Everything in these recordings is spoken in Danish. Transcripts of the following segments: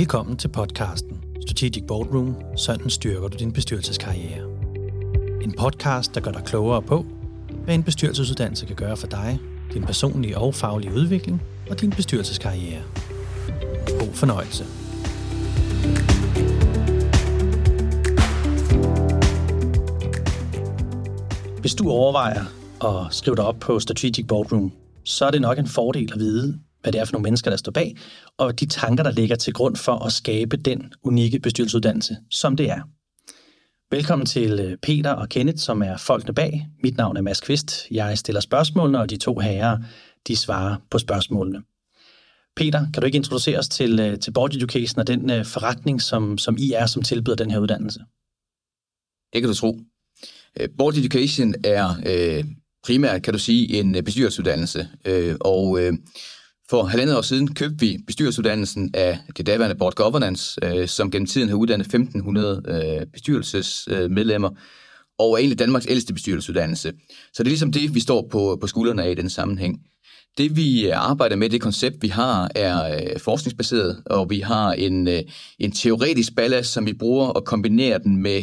Velkommen til podcasten Strategic Boardroom. Sådan styrker du din bestyrelseskarriere. En podcast, der gør dig klogere på, hvad en bestyrelsesuddannelse kan gøre for dig, din personlige og faglige udvikling og din bestyrelseskarriere. God fornøjelse. Hvis du overvejer at skrive dig op på Strategic Boardroom, så er det nok en fordel at vide, hvad det er for nogle mennesker, der står bag, og de tanker, der ligger til grund for at skabe den unikke bestyrelsesuddannelse, som det er. Velkommen til øh, Peter og Kenneth, som er folkene bag. Mit navn er Mads Kvist. Jeg stiller spørgsmålene, og de to herrer, de svarer på spørgsmålene. Peter, kan du ikke introducere os til, øh, til Board Education og den øh, forretning, som, som I er, som tilbyder den her uddannelse? Det kan du tro. Board Education er øh, primært, kan du sige, en bestyrelsesuddannelse, øh, og øh, for halvandet år siden købte vi bestyrelsesuddannelsen af det daværende Board Governance, øh, som gennem tiden har uddannet 1.500 øh, bestyrelsesmedlemmer, og er egentlig Danmarks ældste bestyrelsesuddannelse. Så det er ligesom det, vi står på, på skuldrene af i den sammenhæng. Det vi øh, arbejder med, det koncept vi har, er øh, forskningsbaseret, og vi har en, øh, en teoretisk ballast, som vi bruger og kombinerer den med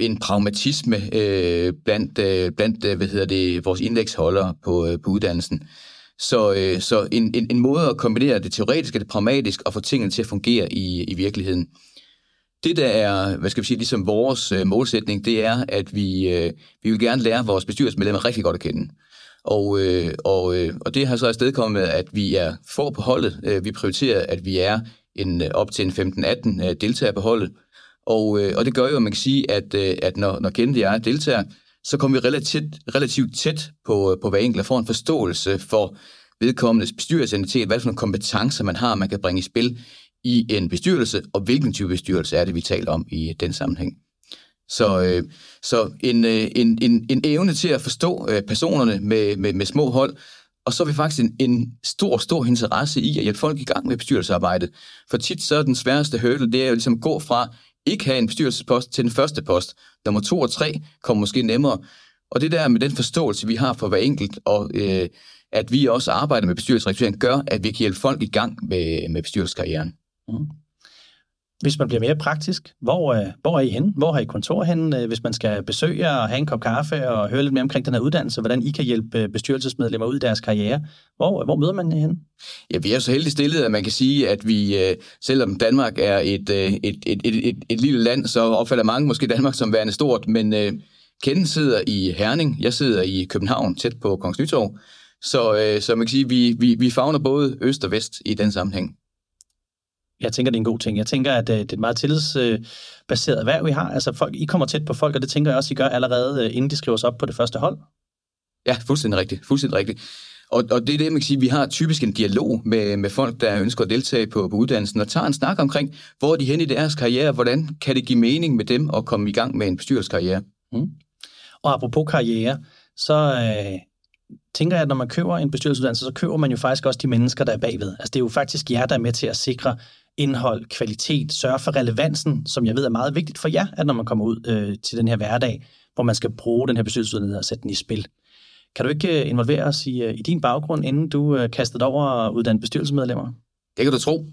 en pragmatisme øh, blandt, øh, blandt øh, hvad hedder det, vores indeksholdere på, øh, på uddannelsen. Så, øh, så en, en, en måde at kombinere det teoretiske og det pragmatiske og få tingene til at fungere i, i virkeligheden. Det, der er, hvad skal vi sige, ligesom vores øh, målsætning, det er, at vi, øh, vi vil gerne lære vores bestyrelsesmedlemmer rigtig godt at kende. Og, øh, og, øh, og det har så afstedkommet at vi er få på holdet. Øh, vi prioriterer, at vi er en, øh, op til en 15-18 øh, deltagere på holdet. Og, øh, og det gør jo, at man kan sige, at, øh, at når, når Kennedy og jeg deltager, så kommer vi relativt, relativt tæt på, øh, på hver enkelt og får en forståelse for vedkommendes bestyrelsesidentitet, hvad for nogle kompetencer man har, man kan bringe i spil i en bestyrelse, og hvilken type bestyrelse er det, vi taler om i øh, den sammenhæng. Så, øh, så en, øh, en, en, en evne til at forstå øh, personerne med, med, med små hold, og så er vi faktisk en, en stor, stor interesse i at hjælpe folk i gang med bestyrelsesarbejdet. For tit så er den sværeste hurdle, det er jo ligesom at gå fra ikke have en bestyrelsespost til den første post. Nummer to og tre kommer måske nemmere. Og det der med den forståelse, vi har for hver enkelt, og øh, at vi også arbejder med bestyrelsesrekruttering, gør, at vi kan hjælpe folk i gang med, med bestyrelseskarrieren. Mm. Hvis man bliver mere praktisk, hvor, øh, hvor er I henne? Hvor har I kontor henne, øh, hvis man skal besøge og have en kop kaffe og høre lidt mere omkring den her uddannelse, hvordan I kan hjælpe øh, bestyrelsesmedlemmer ud i deres karriere? Hvor, hvor møder man henne? Ja, vi er så heldigt stillet, at man kan sige, at vi, øh, selvom Danmark er et, et, et, et, et, et lille land, så opfatter mange måske Danmark som værende stort, men Kenden sidder i Herning, jeg sidder i København, tæt på Kongens Nytorv, så, så man kan sige, vi, vi, vi fagner både øst og vest i den sammenhæng jeg tænker, det er en god ting. Jeg tænker, at øh, det er et meget tillidsbaseret erhverv, vi har. Altså, folk, I kommer tæt på folk, og det tænker jeg også, I gør allerede, øh, inden de skriver sig op på det første hold. Ja, fuldstændig rigtigt. Fuldstændig rigtigt. Og, og det er det, man kan sige, vi har typisk en dialog med, med folk, der ønsker at deltage på, på uddannelsen, og tager en snak omkring, hvor er de hen i deres karriere, hvordan kan det give mening med dem at komme i gang med en bestyrelseskarriere. Mm. Og apropos karriere, så øh, tænker jeg, at når man køber en bestyrelsesuddannelse, så køber man jo faktisk også de mennesker, der er bagved. Altså det er jo faktisk jer, der er med til at sikre, indhold, kvalitet, sørge for relevansen, som jeg ved er meget vigtigt for jer, at når man kommer ud øh, til den her hverdag, hvor man skal bruge den her bestyrelsesuddannelse og sætte den i spil. Kan du ikke øh, involvere os i, øh, i din baggrund, inden du øh, kastede over og uddannede bestyrelsesmedlemmer? Det kan du tro.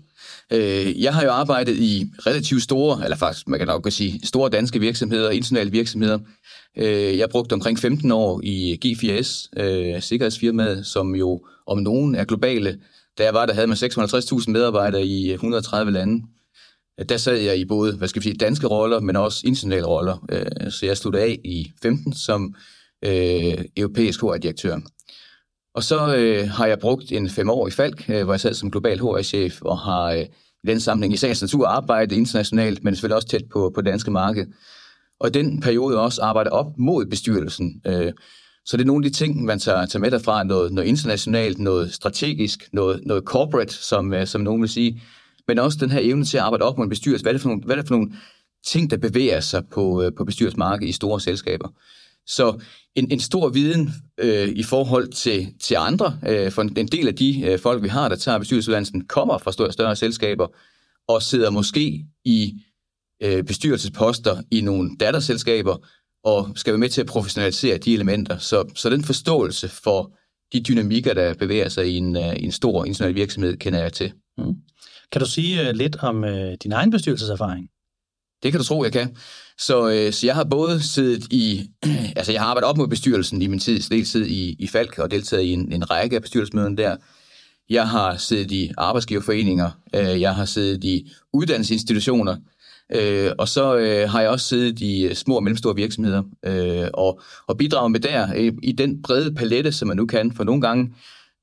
Øh, jeg har jo arbejdet i relativt store, eller faktisk man kan nok sige, store danske virksomheder, internationale virksomheder. Jeg brugte omkring 15 år i G4S, sikkerhedsfirmaet, som jo om nogen er globale da jeg var der, havde man 650.000 medarbejdere i øh, 130 lande. Øh, der sad jeg i både hvad skal vi sige, danske roller, men også internationale roller. Øh, så jeg sluttede af i 15 som øh, europæisk HR-direktør. Og så øh, har jeg brugt en fem år i Falk, øh, hvor jeg sad som global HR-chef og har øh, i den sammenhæng i sagens natur arbejdet internationalt, men selvfølgelig også tæt på, på det danske marked. Og i den periode også arbejdet op mod bestyrelsen. Øh, så det er nogle af de ting, man tager, tager med derfra, noget, noget internationalt, noget strategisk, noget, noget corporate, som, øh, som nogen vil sige, men også den her evne til at arbejde op mod en bestyrelse. Hvad er det for nogle, hvad er det for nogle ting, der bevæger sig på, øh, på bestyrelsesmarkedet i store selskaber? Så en, en stor viden øh, i forhold til, til andre, øh, for en, en del af de øh, folk, vi har, der tager bestyrelsesuddannelsen, kommer fra større, større selskaber og sidder måske i øh, bestyrelsesposter i nogle datterselskaber, og skal være med til at professionalisere de elementer. Så, så den forståelse for de dynamikker, der bevæger sig i en, uh, en stor international virksomhed, kender jeg til. Mm. Kan du sige lidt om din egen bestyrelseserfaring? Det kan du tro, jeg kan. Så, øh, så jeg har både siddet i, altså jeg har arbejdet op mod bestyrelsen i min tid, dels tid i, i Falk og deltaget i en, en række af bestyrelsesmøderne der. Jeg har siddet i arbejdsgiverforeninger, øh, jeg har siddet i uddannelsesinstitutioner, øh, og så øh, har jeg også siddet i øh, små og mellemstore virksomheder øh, og, og bidraget med der øh, i den brede palette, som man nu kan. For nogle gange,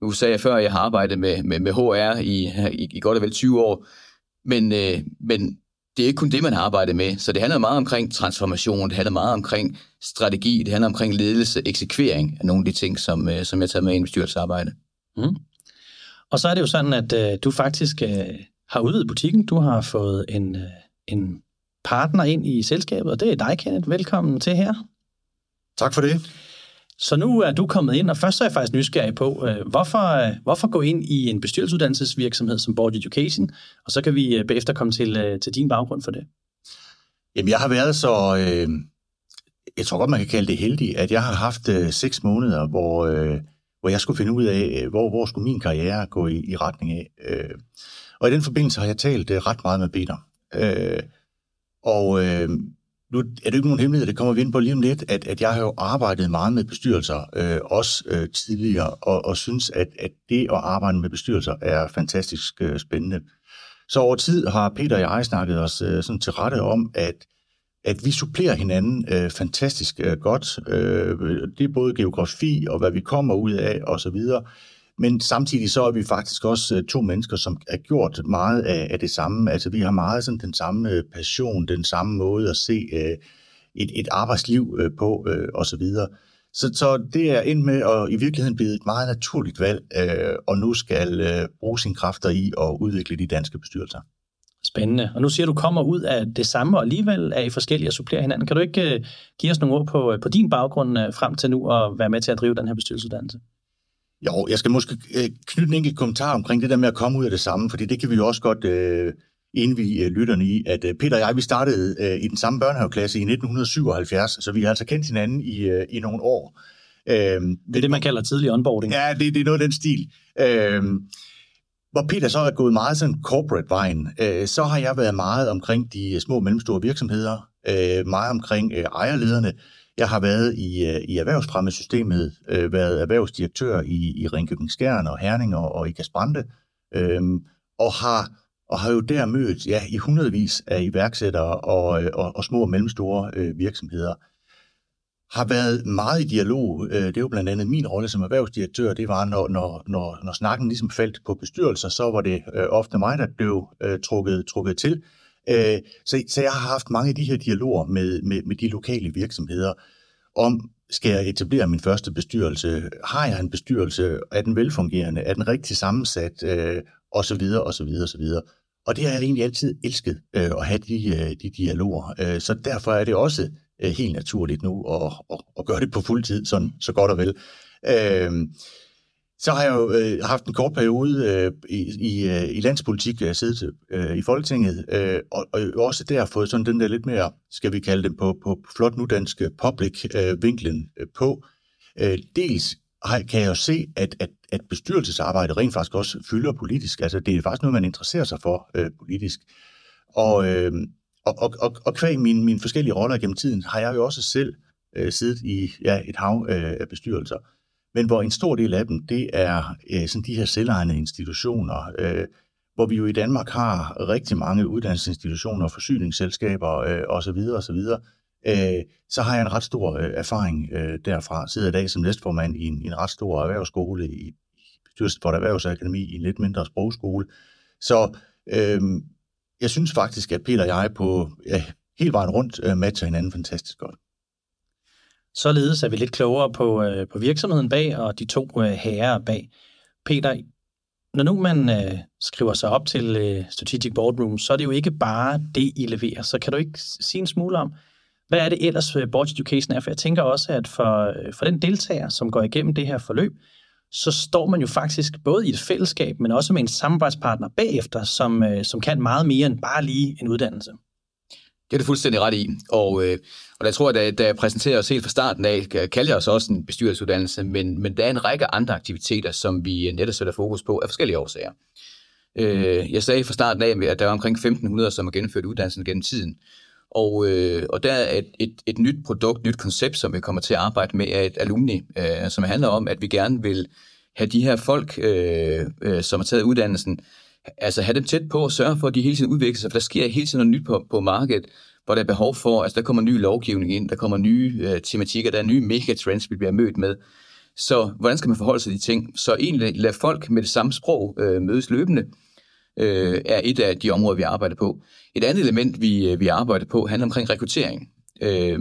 nu sagde jeg før, at jeg har arbejdet med, med, med HR i, i, i godt og vel 20 år, men, øh, men det er ikke kun det, man har arbejdet med. Så det handler meget omkring transformation, det handler meget omkring strategi, det handler omkring ledelse, eksekvering af nogle af de ting, som, øh, som jeg tager med i en bestyrelsesarbejde. Mm. Og så er det jo sådan, at øh, du faktisk øh, har udvidet butikken. Du har fået en, øh, en partner ind i selskabet, og det er dig, Kenneth. Velkommen til her. Tak for det. Så nu er du kommet ind, og først er jeg faktisk nysgerrig på, øh, hvorfor, øh, hvorfor gå ind i en bestyrelsesuddannelsesvirksomhed som Board Education, og så kan vi øh, bagefter komme til, til din baggrund for det. Jamen, jeg har været så, øh, jeg tror godt, man kan kalde det heldig, at jeg har haft øh, seks måneder, hvor, øh, hvor jeg skulle finde ud af, hvor, hvor skulle min karriere gå i, i retning af. Øh, og i den forbindelse har jeg talt øh, ret meget med Peter. Øh, og øh, nu er det ikke nogen hemmelighed, det kommer vi ind på lige om lidt, at, at jeg har jo arbejdet meget med bestyrelser, øh, også øh, tidligere, og, og synes, at, at det at arbejde med bestyrelser er fantastisk øh, spændende. Så over tid har Peter og jeg snakket os øh, sådan til rette om, at, at vi supplerer hinanden øh, fantastisk øh, godt. Øh, det er både geografi og hvad vi kommer ud af osv., men samtidig så er vi faktisk også øh, to mennesker, som har gjort meget af, af det samme. Altså vi har meget sådan den samme øh, passion, den samme måde at se øh, et, et arbejdsliv øh, på øh, osv. Så, så det er ind med at i virkeligheden blive et meget naturligt valg, øh, og nu skal øh, bruge sine kræfter i at udvikle de danske bestyrelser. Spændende. Og nu siger du, kommer ud af det samme, og alligevel er I forskellige og supplerer hinanden. Kan du ikke øh, give os nogle ord på, på din baggrund frem til nu, og være med til at drive den her bestyrelsesuddannelse? Jo, jeg skal måske øh, knytte en enkelt kommentar omkring det der med at komme ud af det samme, fordi det kan vi jo også godt øh, indvige øh, lytterne i, at øh, Peter og jeg, vi startede øh, i den samme børnehaveklasse i 1977, så vi har altså kendt hinanden i, øh, i nogle år. Øh, det er det, man kalder tidlig onboarding. Ja, det, det er noget af den stil. Øh, hvor Peter så er gået meget sådan corporate-vejen, øh, så har jeg været meget omkring de små og mellemstore virksomheder, øh, meget omkring øh, ejerlederne, jeg har været i, øh, i erhvervsfremmesystemet, øh, været erhvervsdirektør i, i Ringkøbing Skjern og Herning og, og i Kasbrande, øh, og har og har jo der mødt ja, i hundredvis af iværksættere og, øh, og, og små og mellemstore øh, virksomheder. Har været meget i dialog. Øh, det er jo blandt andet min rolle som erhvervsdirektør. Det var, når, når, når, når snakken ligesom faldt på bestyrelser, så var det øh, ofte mig, der blev øh, trukket, trukket til. Mm. Øh, så, så jeg har haft mange af de her dialoger med, med, med de lokale virksomheder om, skal jeg etablere min første bestyrelse? Har jeg en bestyrelse? Er den velfungerende? Er den rigtig sammensat? Øh, og så videre, og så videre, og så videre. Og det har jeg egentlig altid elsket, øh, at have de, øh, de dialoger. Øh, så derfor er det også øh, helt naturligt nu at, at, at gøre det på fuld tid, sådan, så godt og vel. Øh, så har jeg jo øh, haft en kort periode øh, i, i, øh, i landspolitik, jeg har siddet øh, i Folketinget, øh, og, og også der fået sådan den der lidt mere, skal vi kalde det på, på flot nudansk øh, public-vinklen øh, øh, på. Øh, dels har, kan jeg jo se, at, at, at bestyrelsesarbejde rent faktisk også fylder politisk. Altså det er faktisk noget, man interesserer sig for øh, politisk. Og, øh, og, og, og, og kvæg mine, mine forskellige roller gennem tiden, har jeg jo også selv øh, siddet i ja, et hav øh, af bestyrelser men hvor en stor del af dem, det er øh, sådan de her selvejende institutioner, øh, hvor vi jo i Danmark har rigtig mange uddannelsesinstitutioner, forsyningsselskaber øh, osv. osv., øh, så har jeg en ret stor øh, erfaring øh, derfra. Sidder i dag som næstformand i en, i en ret stor erhvervsskole, i bestyrelsen for et erhvervsakademi, i en lidt mindre sprogskole. Så øh, jeg synes faktisk, at Peter og jeg på ja, hele vejen rundt øh, matcher hinanden fantastisk godt. Således er vi lidt klogere på, øh, på virksomheden bag og de to øh, herrer bag. Peter, når nu man øh, skriver sig op til øh, Strategic Boardroom, så er det jo ikke bare det, I leverer. Så kan du ikke sige en smule om, hvad er det ellers øh, Board Education er? For jeg tænker også, at for, øh, for den deltager, som går igennem det her forløb, så står man jo faktisk både i et fællesskab, men også med en samarbejdspartner bagefter, som, øh, som kan meget mere end bare lige en uddannelse. Det er du fuldstændig ret i. Og, øh, og jeg tror, at da, da jeg præsenterer os helt fra starten af, kalder jeg os også en bestyrelsesuddannelse, men, men der er en række andre aktiviteter, som vi netop sætter fokus på af forskellige årsager. Øh, jeg sagde fra starten af, at der var omkring 1.500, som har gennemført uddannelsen gennem tiden. Og, øh, og der er et, et, et nyt produkt, nyt koncept, som vi kommer til at arbejde med, er et alumni, øh, som handler om, at vi gerne vil have de her folk, øh, øh, som har taget uddannelsen, altså have dem tæt på og sørge for, at de hele tiden udvikler sig, for der sker hele tiden noget nyt på, på markedet, hvor der er behov for, altså der kommer ny lovgivning ind, der kommer nye øh, tematikker, der er nye megatrends, vi bliver mødt med. Så hvordan skal man forholde sig til de ting? Så egentlig lade folk med det samme sprog øh, mødes løbende, øh, er et af de områder, vi arbejder på. Et andet element, vi, øh, vi arbejder på, handler omkring rekruttering. Øh,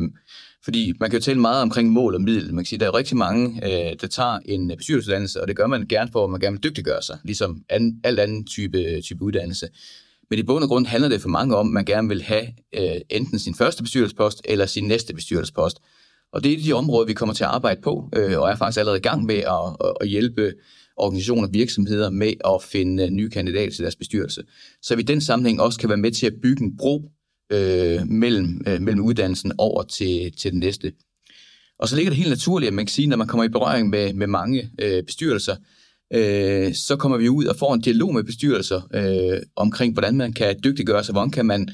fordi man kan jo tale meget omkring mål og middel. Man kan sige, at der er rigtig mange, øh, der tager en øh, bestyrelsesuddannelse, og det gør man gerne for, at man gerne vil dygtiggøre sig, ligesom anden, alt anden type, øh, type uddannelse. Men i bund og grund handler det for mange om, at man gerne vil have øh, enten sin første bestyrelsespost eller sin næste bestyrelsespost. Og det er de områder, vi kommer til at arbejde på, øh, og er faktisk allerede i gang med at, at hjælpe organisationer og virksomheder med at finde nye kandidater til deres bestyrelse. Så vi i den sammenhæng også kan være med til at bygge en bro øh, mellem, øh, mellem uddannelsen over til, til den næste. Og så ligger det helt naturligt, at man kan sige, når man kommer i berøring med, med mange øh, bestyrelser, øh, så kommer vi ud og får en dialog med bestyrelser øh, omkring, hvordan man kan dygtiggøre sig, hvordan kan man,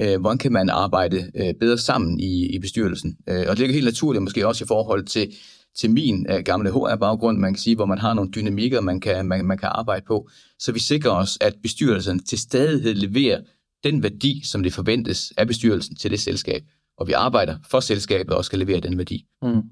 øh, hvordan kan man arbejde øh, bedre sammen i, i bestyrelsen. Øh, og det ligger helt naturligt måske også i forhold til, til min øh, gamle HR-baggrund, man kan sige, hvor man har nogle dynamikker, man kan, man, man kan arbejde på, så vi sikrer os, at bestyrelsen til stadighed leverer den værdi, som det forventes af bestyrelsen til det selskab, og vi arbejder for selskabet og skal levere den værdi. Mm.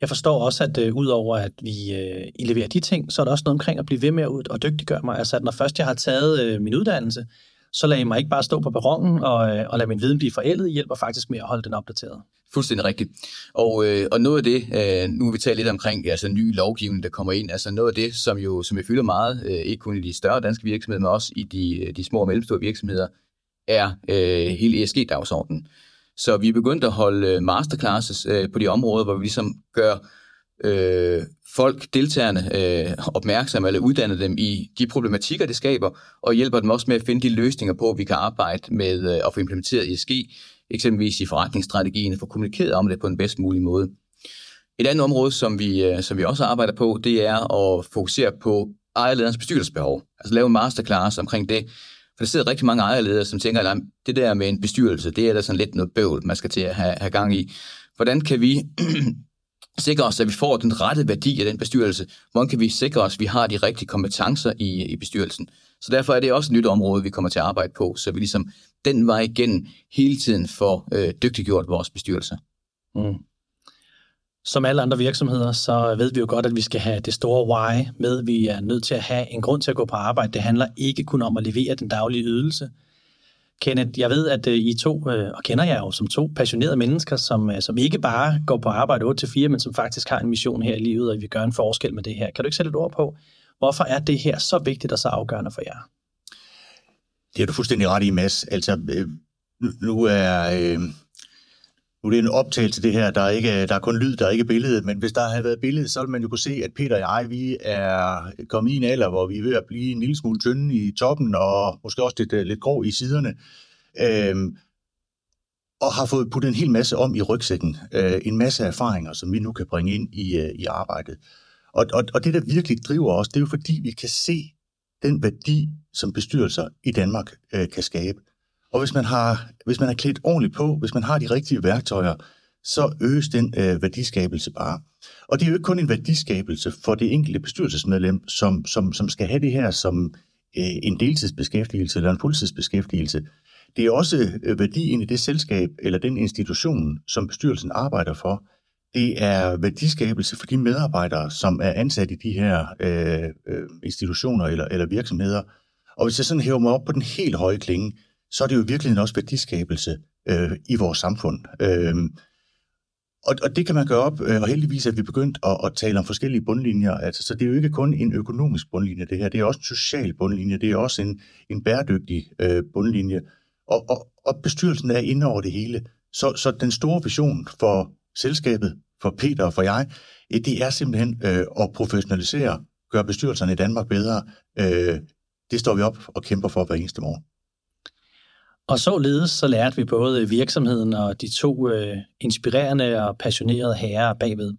Jeg forstår også, at øh, udover at vi øh, I leverer de ting, så er der også noget omkring at blive ved med at og dygtiggøre mig. Altså, at når først jeg har taget øh, min uddannelse, så lader I mig ikke bare stå på perronen og, øh, og lade min viden blive forældet. I hjælper faktisk med at holde den opdateret. Fuldstændig rigtigt. Og, øh, og noget af det, øh, nu vil vi tale lidt omkring altså ny lovgivning, der kommer ind, altså noget af det, som jo som jo fylder meget, øh, ikke kun i de større danske virksomheder, men også i de, øh, de små og mellemstore virksomheder, er øh, hele ESG-dagsordenen. Så vi er begyndt at holde øh, masterclasses øh, på de områder, hvor vi ligesom gør øh, folk, deltagerne, øh, opmærksomme eller uddanner dem i de problematikker, det skaber, og hjælper dem også med at finde de løsninger på, at vi kan arbejde med øh, at få implementeret ESG eksempelvis i forretningsstrategien, få kommunikeret om det på den bedst mulige måde. Et andet område, som vi, øh, som vi også arbejder på, det er at fokusere på ejerlederens bestyrelsesbehov. Altså lave en masterclass omkring det. For der sidder rigtig mange ejerledere, som tænker, at det der med en bestyrelse, det er da sådan lidt noget bøvl, man skal til at have, have gang i. Hvordan kan vi sikre os, at vi får den rette værdi af den bestyrelse? Hvordan kan vi sikre os, at vi har de rigtige kompetencer i, i bestyrelsen? Så derfor er det også et nyt område, vi kommer til at arbejde på, så vi ligesom den vej igennem hele tiden får øh, dygtiggjort vores bestyrelse. Mm. Som alle andre virksomheder, så ved vi jo godt, at vi skal have det store why med. Vi er nødt til at have en grund til at gå på arbejde. Det handler ikke kun om at levere den daglige ydelse. Kenneth, jeg ved, at øh, I to, øh, og kender jeg jo som to passionerede mennesker, som, øh, som ikke bare går på arbejde 8-4, men som faktisk har en mission her i livet, og vi gør en forskel med det her. Kan du ikke sætte et ord på, hvorfor er det her så vigtigt og så afgørende for jer? Det er du fuldstændig ret i, Mads. Altså, nu er... Øh, nu er det en optagelse det her, der er, ikke, der er kun lyd, der er ikke billede, men hvis der havde været billede, så ville man jo kunne se, at Peter og jeg, vi er kommet i en alder, hvor vi er ved at blive en lille smule tynde i toppen, og måske også lidt, øh, lidt grå i siderne, øhm, og har fået puttet en hel masse om i rygsækken. Øh, en masse erfaringer, som vi nu kan bringe ind i, øh, i arbejdet. Og, og, og det, der virkelig driver os, det er jo fordi, vi kan se den værdi, som bestyrelser i Danmark øh, kan skabe. Og hvis man, har, hvis man er klædt ordentligt på, hvis man har de rigtige værktøjer, så øges den øh, værdiskabelse bare. Og det er jo ikke kun en værdiskabelse for det enkelte bestyrelsesmedlem, som, som, som skal have det her som øh, en deltidsbeskæftigelse eller en fuldtidsbeskæftigelse. Det er også øh, værdi ind i det selskab eller den institution, som bestyrelsen arbejder for. Det er værdiskabelse for de medarbejdere, som er ansat i de her øh, øh, institutioner eller, eller virksomheder. Og hvis jeg sådan hæver mig op på den helt høje klinge, så er det jo virkelig også værdiskabelse øh, i vores samfund. Øh, og, og det kan man gøre op, øh, og heldigvis er vi begyndt at, at tale om forskellige bundlinjer. Altså, så det er jo ikke kun en økonomisk bundlinje, det her. Det er også en social bundlinje. Det er også en, en bæredygtig øh, bundlinje. Og, og, og bestyrelsen er inde over det hele. Så, så den store vision for selskabet, for Peter og for jeg, det er simpelthen øh, at professionalisere, gøre bestyrelserne i Danmark bedre. Øh, det står vi op og kæmper for hver eneste morgen. Og således så lærte vi både virksomheden og de to øh, inspirerende og passionerede herrer bagved.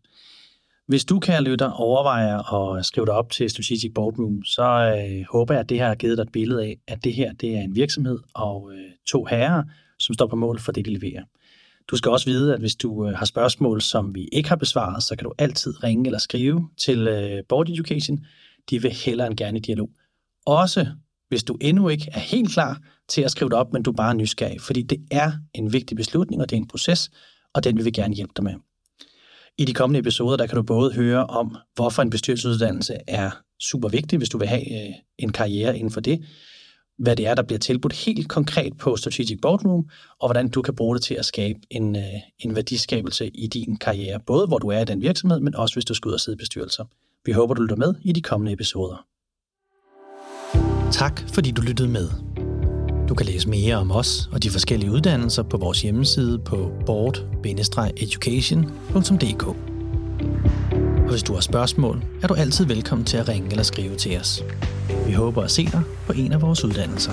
Hvis du, kan lytter, overvejer at skrive dig op til Strategic Boardroom, så øh, håber jeg, at det her har givet dig et billede af, at det her det er en virksomhed og øh, to herrer, som står på mål for det, de leverer. Du skal også vide, at hvis du øh, har spørgsmål, som vi ikke har besvaret, så kan du altid ringe eller skrive til øh, Board Education. De vil hellere end gerne i dialog. Også hvis du endnu ikke er helt klar til at skrive det op, men du er bare nysgerrig, fordi det er en vigtig beslutning, og det er en proces, og den vil vi gerne hjælpe dig med. I de kommende episoder, der kan du både høre om, hvorfor en bestyrelsesuddannelse er super vigtig, hvis du vil have øh, en karriere inden for det, hvad det er, der bliver tilbudt helt konkret på Strategic Boardroom, og hvordan du kan bruge det til at skabe en, øh, en værdiskabelse i din karriere, både hvor du er i den virksomhed, men også hvis du skal ud og sidde i bestyrelser. Vi håber, du lytter med i de kommende episoder. Tak fordi du lyttede med. Du kan læse mere om os og de forskellige uddannelser på vores hjemmeside på board-education.dk. Og hvis du har spørgsmål, er du altid velkommen til at ringe eller skrive til os. Vi håber at se dig på en af vores uddannelser.